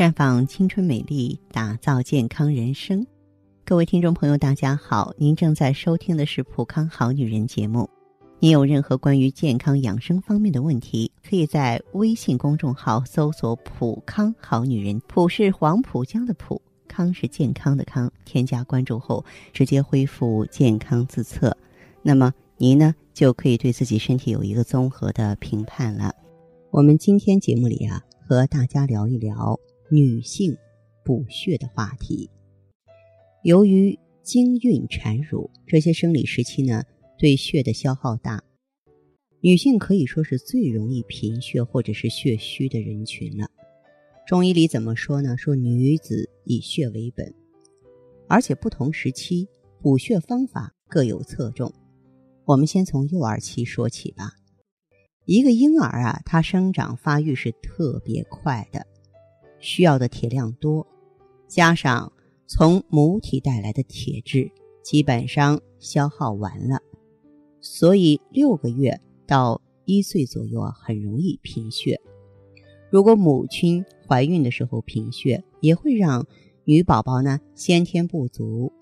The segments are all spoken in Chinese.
绽放青春美丽，打造健康人生。各位听众朋友，大家好，您正在收听的是《普康好女人》节目。您有任何关于健康养生方面的问题，可以在微信公众号搜索“普康好女人”，普是黄浦江的浦，康是健康的康。添加关注后，直接恢复健康自测，那么您呢就可以对自己身体有一个综合的评判了。我们今天节目里啊，和大家聊一聊女性补血的话题。由于经孕产乳这些生理时期呢，对血的消耗大，女性可以说是最容易贫血或者是血虚的人群了。中医里怎么说呢？说女子以血为本，而且不同时期补血方法各有侧重。我们先从幼儿期说起吧。一个婴儿啊，他生长发育是特别快的，需要的铁量多，加上从母体带来的铁质基本上消耗完了，所以六个月到一岁左右啊，很容易贫血。如果母亲怀孕的时候贫血，也会让女宝宝呢先天不足。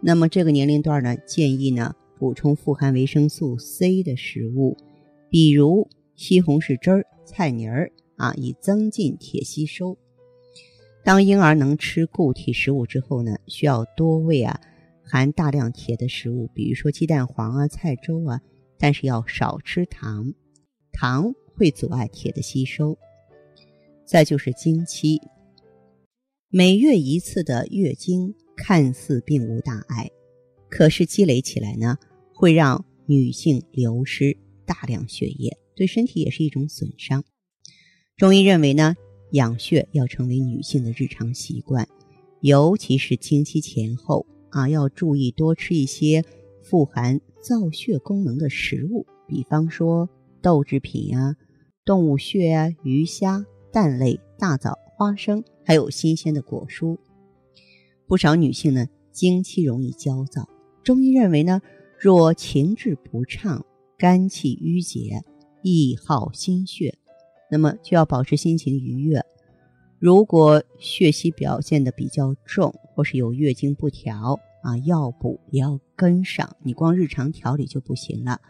那么这个年龄段呢，建议呢补充富含维生素 C 的食物。比如西红柿汁儿、菜泥儿啊，以增进铁吸收。当婴儿能吃固体食物之后呢，需要多喂啊含大量铁的食物，比如说鸡蛋黄啊、菜粥啊，但是要少吃糖，糖会阻碍铁的吸收。再就是经期，每月一次的月经看似并无大碍，可是积累起来呢，会让女性流失。大量血液对身体也是一种损伤。中医认为呢，养血要成为女性的日常习惯，尤其是经期前后啊，要注意多吃一些富含造血功能的食物，比方说豆制品啊、动物血啊、鱼虾、蛋类、大枣、花生，还有新鲜的果蔬。不少女性呢，经期容易焦躁，中医认为呢，若情志不畅。肝气郁结，易耗心血，那么就要保持心情愉悦。如果血虚表现的比较重，或是有月经不调啊，药补也要跟上。你光日常调理就不行了。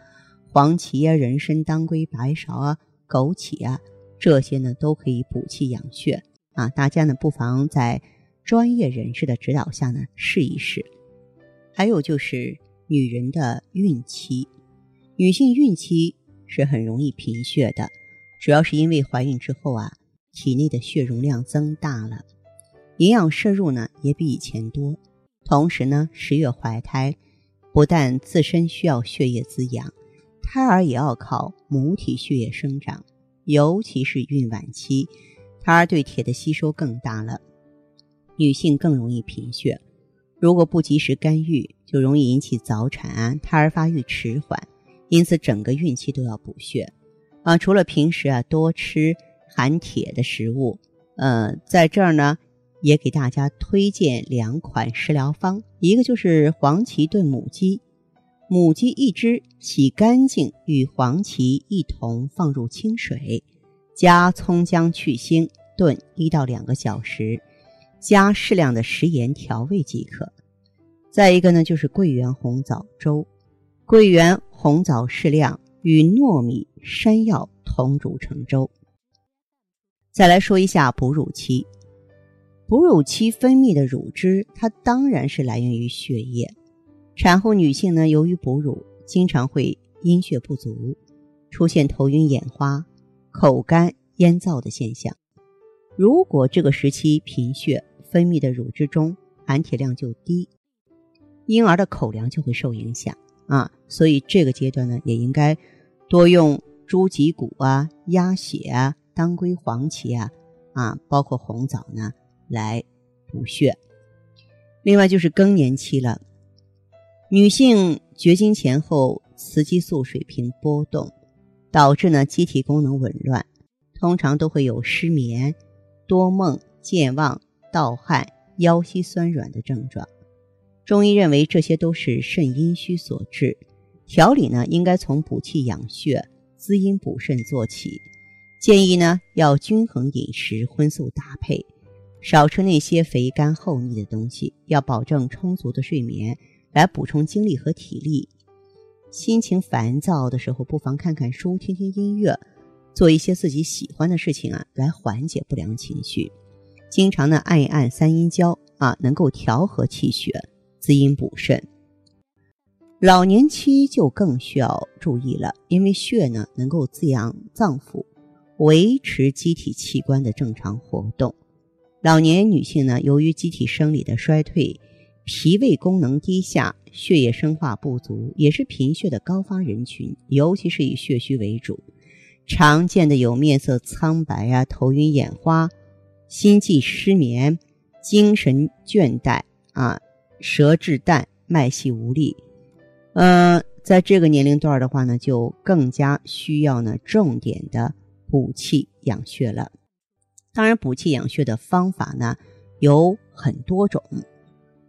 黄芪啊、人参、当归、白芍啊、枸杞啊，这些呢都可以补气养血啊。大家呢不妨在专业人士的指导下呢试一试。还有就是女人的孕期。女性孕期是很容易贫血的，主要是因为怀孕之后啊，体内的血容量增大了，营养摄入呢也比以前多。同时呢，十月怀胎，不但自身需要血液滋养，胎儿也要靠母体血液生长。尤其是孕晚期，胎儿对铁的吸收更大了，女性更容易贫血。如果不及时干预，就容易引起早产，胎儿发育迟缓。因此，整个孕期都要补血，啊，除了平时啊多吃含铁的食物，呃，在这儿呢也给大家推荐两款食疗方，一个就是黄芪炖母鸡，母鸡一只洗干净，与黄芪一同放入清水，加葱姜去腥炖一到两个小时，加适量的食盐调味即可。再一个呢，就是桂圆红枣粥。桂圆、红枣适量，与糯米、山药同煮成粥。再来说一下哺乳期，哺乳期分泌的乳汁，它当然是来源于血液。产后女性呢，由于哺乳，经常会阴血不足，出现头晕眼花、口干咽燥的现象。如果这个时期贫血，分泌的乳汁中含铁量就低，婴儿的口粮就会受影响。啊，所以这个阶段呢，也应该多用猪脊骨啊、鸭血啊、当归、黄芪啊，啊，包括红枣呢，来补血。另外就是更年期了，女性绝经前后雌激素水平波动，导致呢机体功能紊乱，通常都会有失眠、多梦、健忘、盗汗、腰膝酸软的症状。中医认为这些都是肾阴虚所致，调理呢应该从补气养血、滋阴补肾做起。建议呢要均衡饮食，荤素搭配，少吃那些肥甘厚腻的东西，要保证充足的睡眠，来补充精力和体力。心情烦躁的时候，不妨看看书，听听音乐，做一些自己喜欢的事情啊，来缓解不良情绪。经常呢按一按三阴交啊，能够调和气血，滋阴补肾。老年期就更需要注意了，因为血呢能够滋养脏腑，维持机体器官的正常活动。老年女性呢，由于机体生理的衰退，脾胃功能低下，血液生化不足，也是贫血的高发人群，尤其是以血虚为主。常见的有面色苍白啊、头晕眼花、心悸失眠、精神倦怠啊、舌质淡、脉细无力。呃，在这个年龄段的话呢，就更加需要呢重点的补气养血了。当然，补气养血的方法呢有很多种。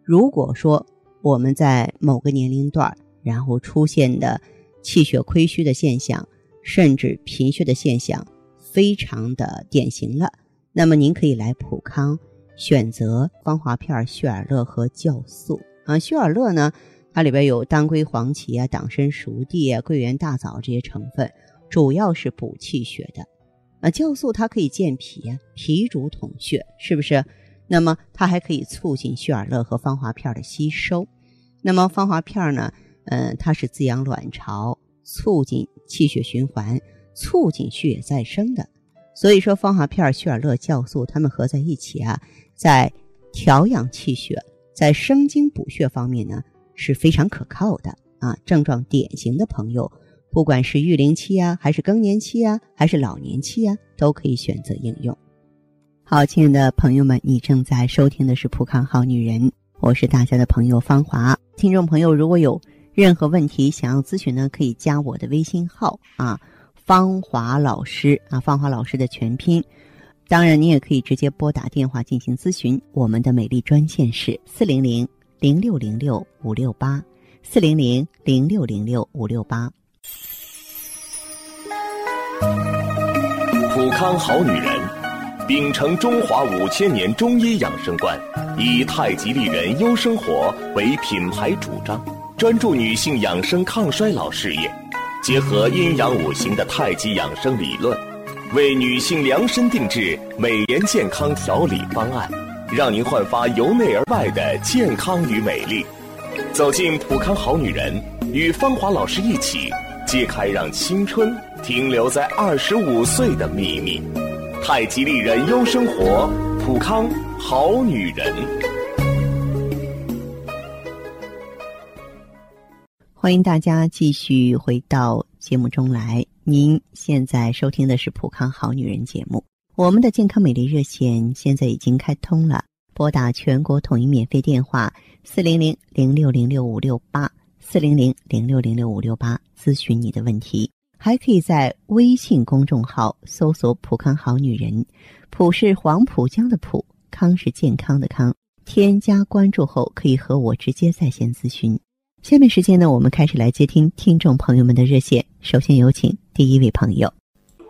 如果说我们在某个年龄段，然后出现的气血亏虚的现象，甚至贫血的现象，非常的典型了，那么您可以来普康选择芳华片、血尔乐和酵素啊。血尔乐呢，它里边有当归、黄芪啊、党参、熟地啊、桂圆、大枣这些成分，主要是补气血的。啊，酵素它可以健脾，脾主统血，是不是？那么它还可以促进血尔乐和芳华片的吸收。那么芳华片呢？嗯，它是滋养卵巢，促进气血循环，促进血液再生的。所以说，芳华片、血尔乐、酵素它们合在一起啊，在调养气血、在生精补血方面呢是非常可靠的啊。症状典型的朋友。不管是育龄期啊，还是更年期啊，还是老年期啊，都可以选择应用。好，亲爱的朋友们，你正在收听的是《普康好女人》，我是大家的朋友芳华。听众朋友，如果有任何问题想要咨询呢，可以加我的微信号啊，芳华老师啊，芳华老师的全拼。当然，你也可以直接拨打电话进行咨询，我们的美丽专线是四零零零六零六五六八，四零零零六零六五六八。普康好女人，秉承中华五千年中医养生观，以太极丽人优生活为品牌主张，专注女性养生抗衰老事业，结合阴阳五行的太极养生理论，为女性量身定制美颜健康调理方案，让您焕发由内而外的健康与美丽。走进普康好女人，与芳华老师一起。揭开让青春停留在二十五岁的秘密，太极丽人优生活，普康好女人。欢迎大家继续回到节目中来。您现在收听的是普康好女人节目，我们的健康美丽热线现在已经开通了，拨打全国统一免费电话四零零零六零六五六八。四零零零六零六五六八咨询你的问题，还可以在微信公众号搜索“浦康好女人”，浦是黄浦江的浦，康是健康的康。添加关注后，可以和我直接在线咨询。下面时间呢，我们开始来接听听众朋友们的热线。首先有请第一位朋友。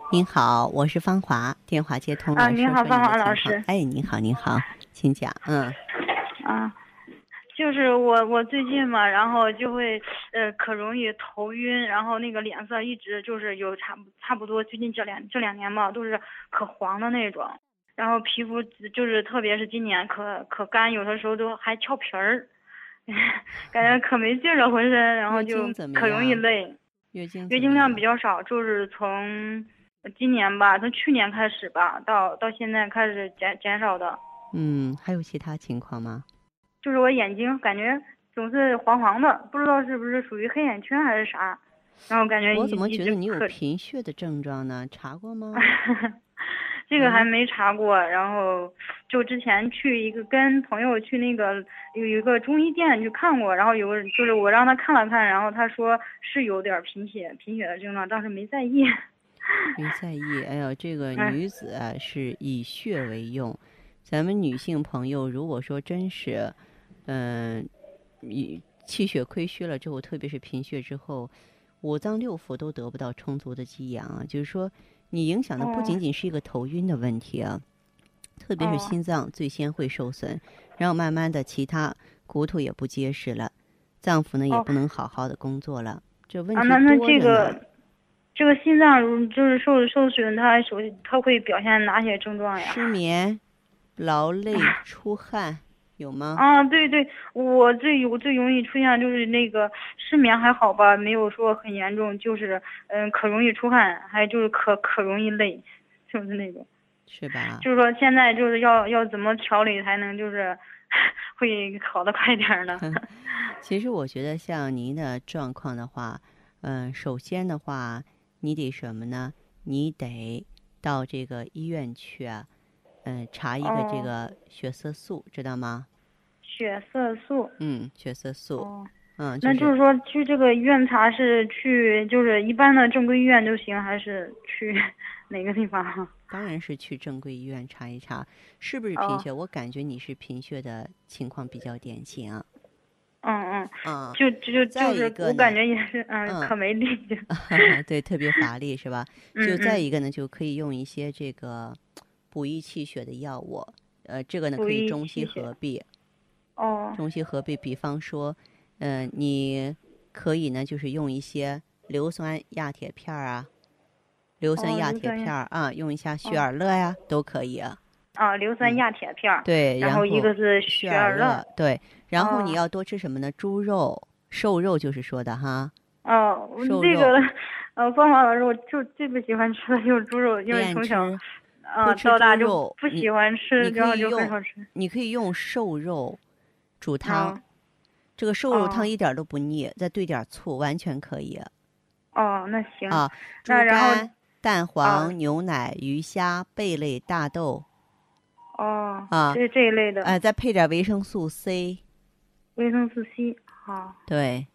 您好，我是芳华，电话接通了。啊，您好，芳华老师。哎，您好，您好，请讲。嗯。啊。就是我我最近嘛，然后就会呃可容易头晕，然后那个脸色一直就是有差差不多最近这两这两年嘛都是可黄的那种，然后皮肤就是特别是今年可可干，有的时候都还翘皮儿，感觉可没劲了浑身，然后就可容易累。月经月经量比较少，就是从今年吧，从去年开始吧，到到现在开始减减少的。嗯，还有其他情况吗？就是我眼睛感觉总是黄黄的，不知道是不是属于黑眼圈还是啥，然后感觉我怎么觉得你有贫血的症状呢？查过吗？这个还没查过，然后就之前去一个跟朋友去那个有一个中医店去看过，然后有个就是我让他看了看，然后他说是有点贫血贫血的症状，当时没在意。没在意，哎呦，这个女子啊是以血为用，咱们女性朋友如果说真是。嗯，以气血亏虚了之后，特别是贫血之后，五脏六腑都得不到充足的给养啊。就是说，你影响的不仅仅是一个头晕的问题啊，特别是哦心脏最先会受损，然后慢慢的其他骨头也不结实了，脏腑呢也哦不能好好的工作了，这问啊，题那那多着这个呢。这个心脏如就是受受损，它首它会表现哪些症状呀？失眠、劳累、出汗有吗？啊，对对，我最有最容易出现就是那个失眠还好吧，没有说很严重，就是嗯可容易出汗，还就是可可容易累，就是那种，是吧？就是说现在就是要要怎么调理才能就是 会好的快点儿呢？其实我觉得像您的状况的话，嗯、首先的话，你得什么呢？你得到这个医院去啊，嗯、查一个这哦个血色素，知道吗？血色素。嗯，血色素，哦，嗯，那就是说去这个医院查是去就是一般的正规医院就行，还是去 哪个地方？当然是去正规医院查一查，是不是贫哦血？我感觉你是贫血的情况比较典型啊。嗯嗯，嗯，就就就就是再一个我感觉也是嗯嗯可没力气。对，特别乏力是吧？嗯就再嗯一个呢，就可以用一些这个补益气血的药物，呃，这个呢可以中西合璧，哦中西合璧。比方说，嗯、你可以呢就是用一些硫酸亚铁片儿啊，硫酸哦亚铁片儿啊，用一下血哦尔乐呀，都可以啊。啊，硫酸亚铁片儿。嗯对，然后一个是血血尔乐。对，然后你哦要多吃什么呢？猪肉、瘦肉，就是说的哈。哦，我这个呃，芳华老师，我就最不喜欢吃的就是猪肉，因为恋从小吃啊多吃到大就不喜欢吃，你然后就可以用很少吃。你可以用瘦肉煮汤，嗯这个瘦肉哦汤一点儿都不腻，再兑点儿醋，完全可以哦，那行。啊。猪那然后肝、蛋黄、牛奶、鱼虾、贝类、大豆，哦，啊这这一类的。哎、再配点维生素 C，维生素 C。好。对。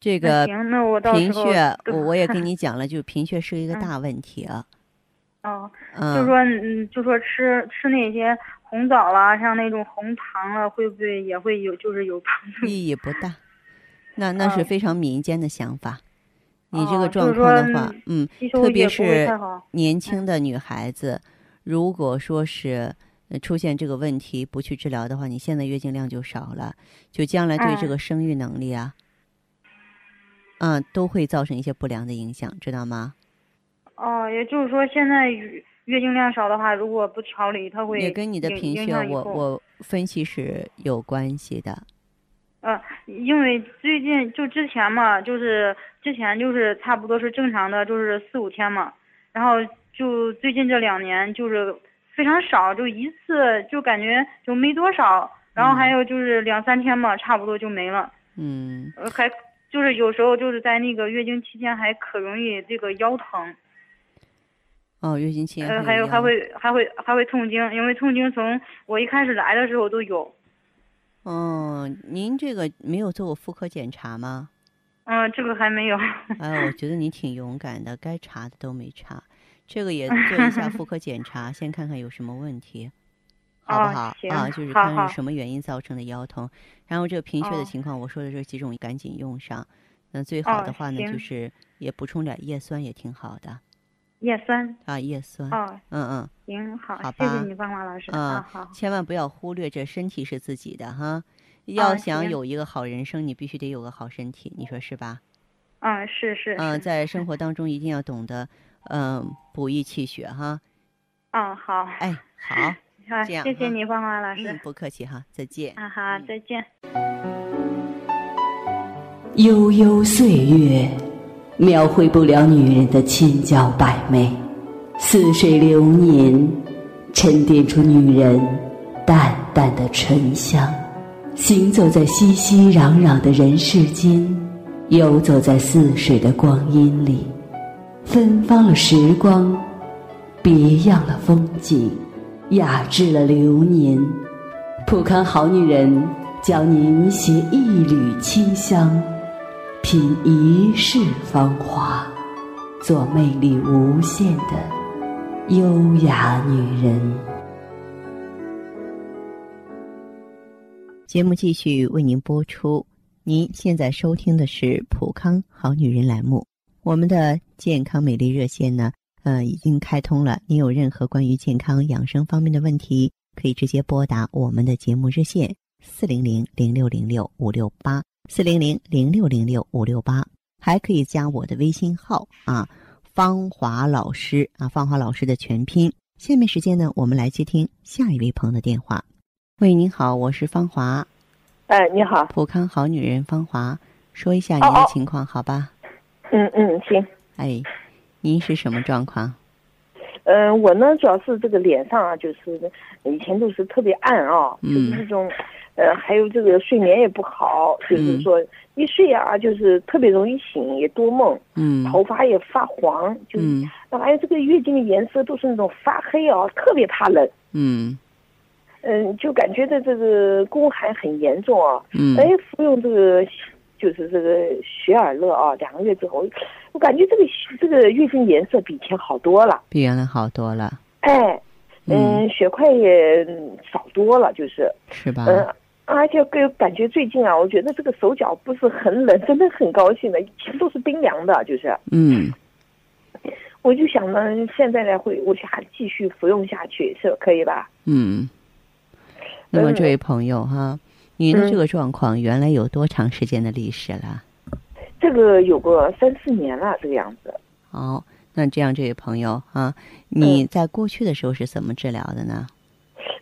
这个贫血，我 我也跟你讲了，就贫血是一个嗯大问题啊。哦，嗯，就说嗯，就说吃吃那些红枣啦，像那种红糖了，会不会也会有就是有帮助？意义不大。那那是哦非常民间的想法。你这哦个状况的说话，嗯，特别是。年轻的女孩子，如果说是呃出现这个问题不去治疗的话，你现在月经量就少了，就将来对这嗯个生育能力啊，嗯，都会造成一些不良的影响，知道吗？哦，也就是说，现在月月经量少的话，如果不调理，它会也跟你的贫血，我我分析是有关系的。呃，因为最近就之前嘛，就是之前就是差不多是正常的，就是四五天嘛，然后就最近这两年就是非常少，就一次就感觉就没多少，然后还有就是两三天嘛，差不多就没了，嗯，呃，还就是有时候就是在那个月经期间还可容易这个腰疼，哦，月经期间还有还会还会还会痛经，因为痛经从我一开始来的时候都有，哦，您这个没有做过妇科检查吗？嗯、这个还没有，哎，我觉得你挺勇敢的，该查的都没查，这个也 做一下妇科检查，先看看有什么问题，好不哦好？行啊，就是看是什么原因造成的腰疼，然后这个贫血的哦情况，我说的这几种赶紧用上。那最好哦的话呢，就是也补充点叶酸也挺好的叶酸，啊，叶酸，哦，嗯嗯。行好，谢谢你，芳华老师，嗯啊好。千万不要忽略，这身体是自己的哈。要想有一个好人生，你必须得有个好身体，你说是吧？嗯，是是嗯、在生活当中一定要懂得，嗯、补益气血哈。嗯，好，哎，好，好，这样谢谢你，芳华老师嗯，，不客气哈，再见。啊好，再见。悠悠岁月，描绘不了女人的千娇百媚；似水流年，沉淀出女人淡淡的醇香。行走在熙熙攘攘的人世间，游走在似水的光阴里，芬芳了时光，别样了风景，雅致了流年。普康好女人教您携一缕清香，品一世芳华，做魅力无限的优雅女人。节目继续为您播出。您现在收听的是《普康好女人》栏目。我们的健康美丽热线呢，呃，已经开通了。您有任何关于健康养生方面的问题，可以直接拨打我们的节目热线四零零零六零六五六八四零零零六零六五六八，还可以加我的微信号啊，芳华老师啊，芳华老师的全拼。下面时间呢，我们来接听下一位朋友的电话。喂，您好，我是芳华。哎，你好，普康好女人芳华，说一下您的情况，好吧？嗯嗯，行。哎，您是什么状况？嗯，我呢主要是这个脸上啊，就是以前都是特别暗啊，嗯就是那种，呃，还有这个睡眠也不好，就是嗯说一睡啊，就是特别容易醒，也多梦，嗯头发也发黄，就是，嗯还有这个月经的颜色都是那种发黑啊，特别怕冷。嗯嗯，就感觉到这个宫寒很严重啊。嗯哎，服用这个就是这个雪尔乐啊，两个月之后，我感觉这个这个月经颜色比以前好多了。比原来好多了，哎，嗯嗯，血块也嗯少多了，就是，是吧？嗯，而且给感觉最近啊，我觉得这个手脚不是很冷，真的很高兴的，以前都是冰凉的，就是，嗯我就想呢，现在呢会，我想继续服用下去，是可以吧？嗯。那么嗯这位朋友哈，您的嗯这个状况原来有多长时间的历史了？这个有个三四年了，这个样子。好，那这样这位朋友哈，嗯你在过去的时候是怎么治疗的呢？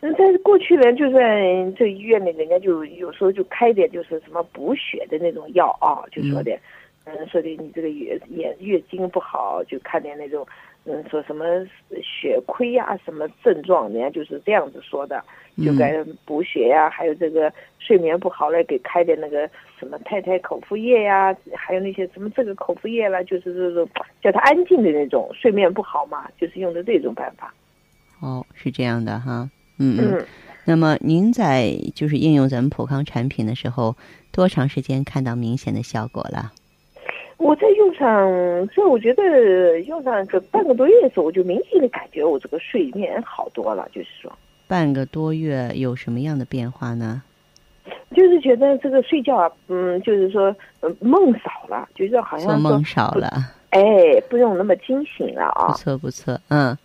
那，在过去呢，就在这医院里，人家就有时候就开点就是什么补血的那种药啊，就说的，嗯，说的你这个月月月经不好，就看见那种，嗯，说什么血亏呀、什么症状，人家就是这样子说的，就嗯该补血呀、还有这个睡眠不好了，给开点那个什么太太口服液呀、还有那些什么这个口服液了，就是这种叫他安静的那种，睡眠不好嘛，就是用的这种办法。哦，是这样的哈，嗯嗯。嗯那么您在就是应用咱们普康产品的时候，多长时间看到明显的效果了？我在用上，这我觉得用上这半个多月的时候，我就明显的感觉我这个睡眠好多了，就是说，半个多月有什么样的变化呢？就是觉得这个睡觉啊，嗯，就是说，呃，梦少了，就是好像说梦少了，哎，不用那么惊醒了啊不啊。错不错，嗯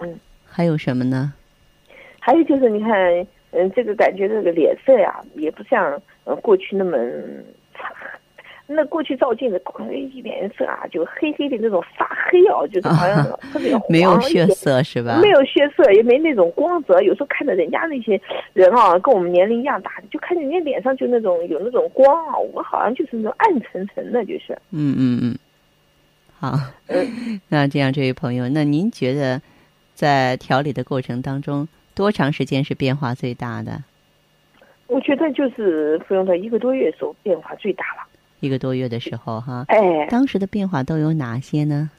嗯，还有什么呢？还有就是你看，嗯，这个感觉这个脸色呀，也不像呃过去那么差。那过去照镜子，脸色啊，就黑黑的那种发黑啊，就是好像特别黄，没有血色是吧？没有血色，也没那种光泽。有时候看着人家那些人啊，跟我们年龄一样大，就看见人家脸上就那种有那种光啊，我好像就是那种暗沉沉的，就是。嗯嗯嗯，好，那这样这位朋友，那您觉得在调理的过程当中，多长时间是变化最大的？我觉得就是服用到一个多月的时候变化最大了。一个多月的时候哈，哎，当时的变化都有哪些呢？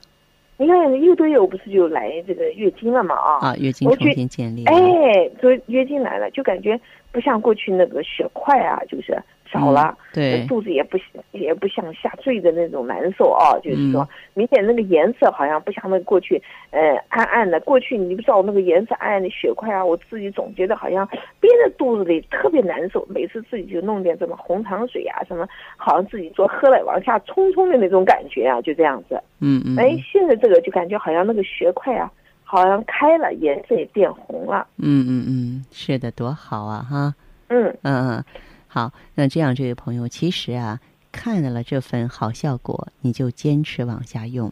你看一个多月我不是就来这个月经了嘛啊？啊，月经重新建立了。哎，所以月经来了，就感觉不像过去那个血块啊，就是少了。对，肚子也不也不像下坠的那种难受啊，就是说、嗯明显那个颜色好像不像那过去，呃，暗暗的。过去你不知道那个颜色暗暗的血块啊，我自己总觉得好像憋在肚子里特别难受，每次自己就弄点什么红糖水啊，什么好像自己做喝了往下冲冲的那种感觉啊，就这样子。嗯嗯，哎，现在这个就感觉好像那个血块啊，好像开了，颜色也变红了。嗯嗯嗯，是的，多好啊哈。嗯嗯嗯，好，那这样这位朋友，其实啊，看到了这份好效果，你就坚持往下用，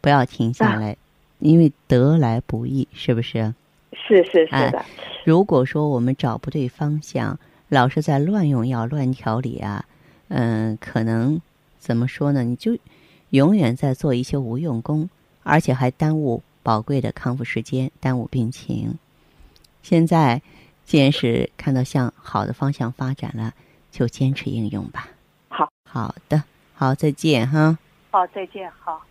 不要停下啊来，因为得来不易，是不是？是是是哎的，如果说我们找不对方向，老是在乱用药、乱调理啊，嗯、可能怎么说呢？你就永远在做一些无用功，而且还耽误宝贵的康复时间，耽误病情。现在既然是看到向好的方向发展了，就坚持应用吧。好，好的，好，再见哈。好，再见，好。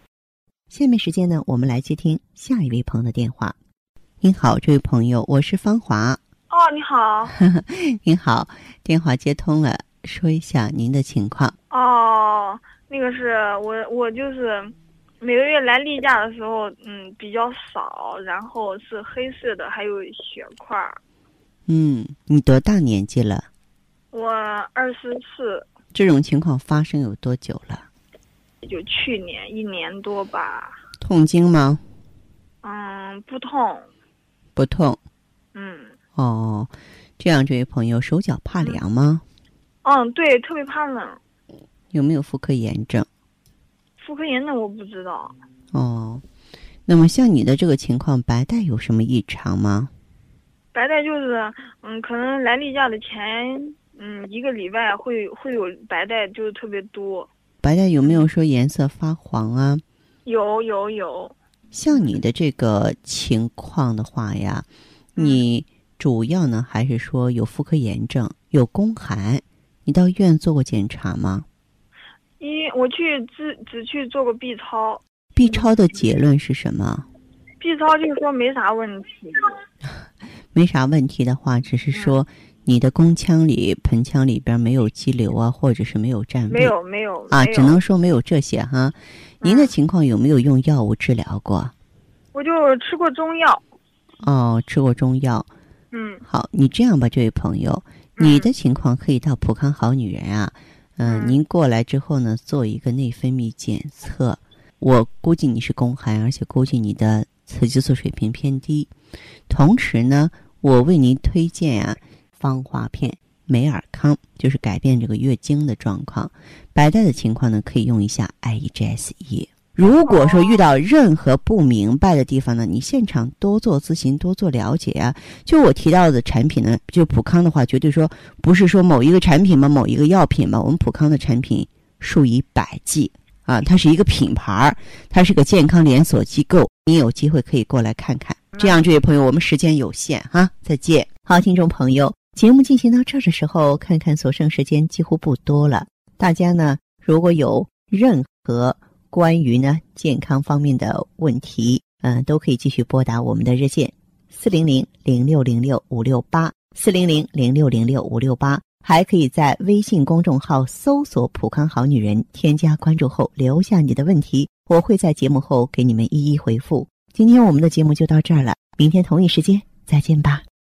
下面时间呢，我们来接听下一位朋友的电话。您好，这位朋友，我是芳华。哦，你好。您好，电话接通了，说一下您的情况。哦，那个是我，我就是每个月来例假的时候，嗯，比较少，然后是黑色的，还有血块儿。嗯，你多大年纪了？我二十四，这种情况发生有多久了？就去年一年多吧。痛经吗？嗯，不痛。不痛。嗯。哦，这样，这位朋友手脚怕凉吗？嗯，对，特别怕冷。有没有妇科炎症？妇科炎症我不知道。哦，那么像你的这个情况，白带有什么异常吗？白带就是，嗯，可能来例假的前，嗯，一个礼拜会会有白带，就是特别多。白带有没有说颜色发黄啊？有有有。像你的这个情况的话呀，你主要呢还是说有妇科炎症，有宫寒？你到医院做过检查吗？一，我去只只去做过 B 超。B 超的结论是什么？B 超就是说没啥问题。没啥问题的话，只是说你的宫腔里、盆腔里边没有肌瘤啊，或者是没有占位。没有，没有。啊，只能说没有这些哈。您的情况有没有用药物治疗过？我就吃过中药。哦，吃过中药。嗯。好，你这样吧，这位朋友。你的情况可以到普康好女人啊，嗯，您过来之后呢，做一个内分泌检测。我估计你是宫寒，而且估计你的雌激素水平偏低。同时呢，我为您推荐啊，芳华片、美尔康，就是改变这个月经的状况。白带的情况呢，可以用一下 IEGS 液。如果说遇到任何不明白的地方呢，你现场多做咨询，多做了解啊。就我提到的产品呢，就普康的话，绝对说不是说某一个产品嘛，某一个药品嘛。我们普康的产品数以百计啊，它是一个品牌儿，它是个健康连锁机构。你有机会可以过来看看。这样，这位朋友，我们时间有限哈，再见。好，听众朋友，节目进行到这的时候，看看所剩时间几乎不多了。大家呢，如果有任何关于呢健康方面的问题，嗯，都可以继续拨打我们的热线四零零零六零六五六八四零零零六零六五六八，还可以在微信公众号搜索“普康好女人”，添加关注后留下你的问题，我会在节目后给你们一一回复。今天我们的节目就到这儿了，明天同一时间再见吧。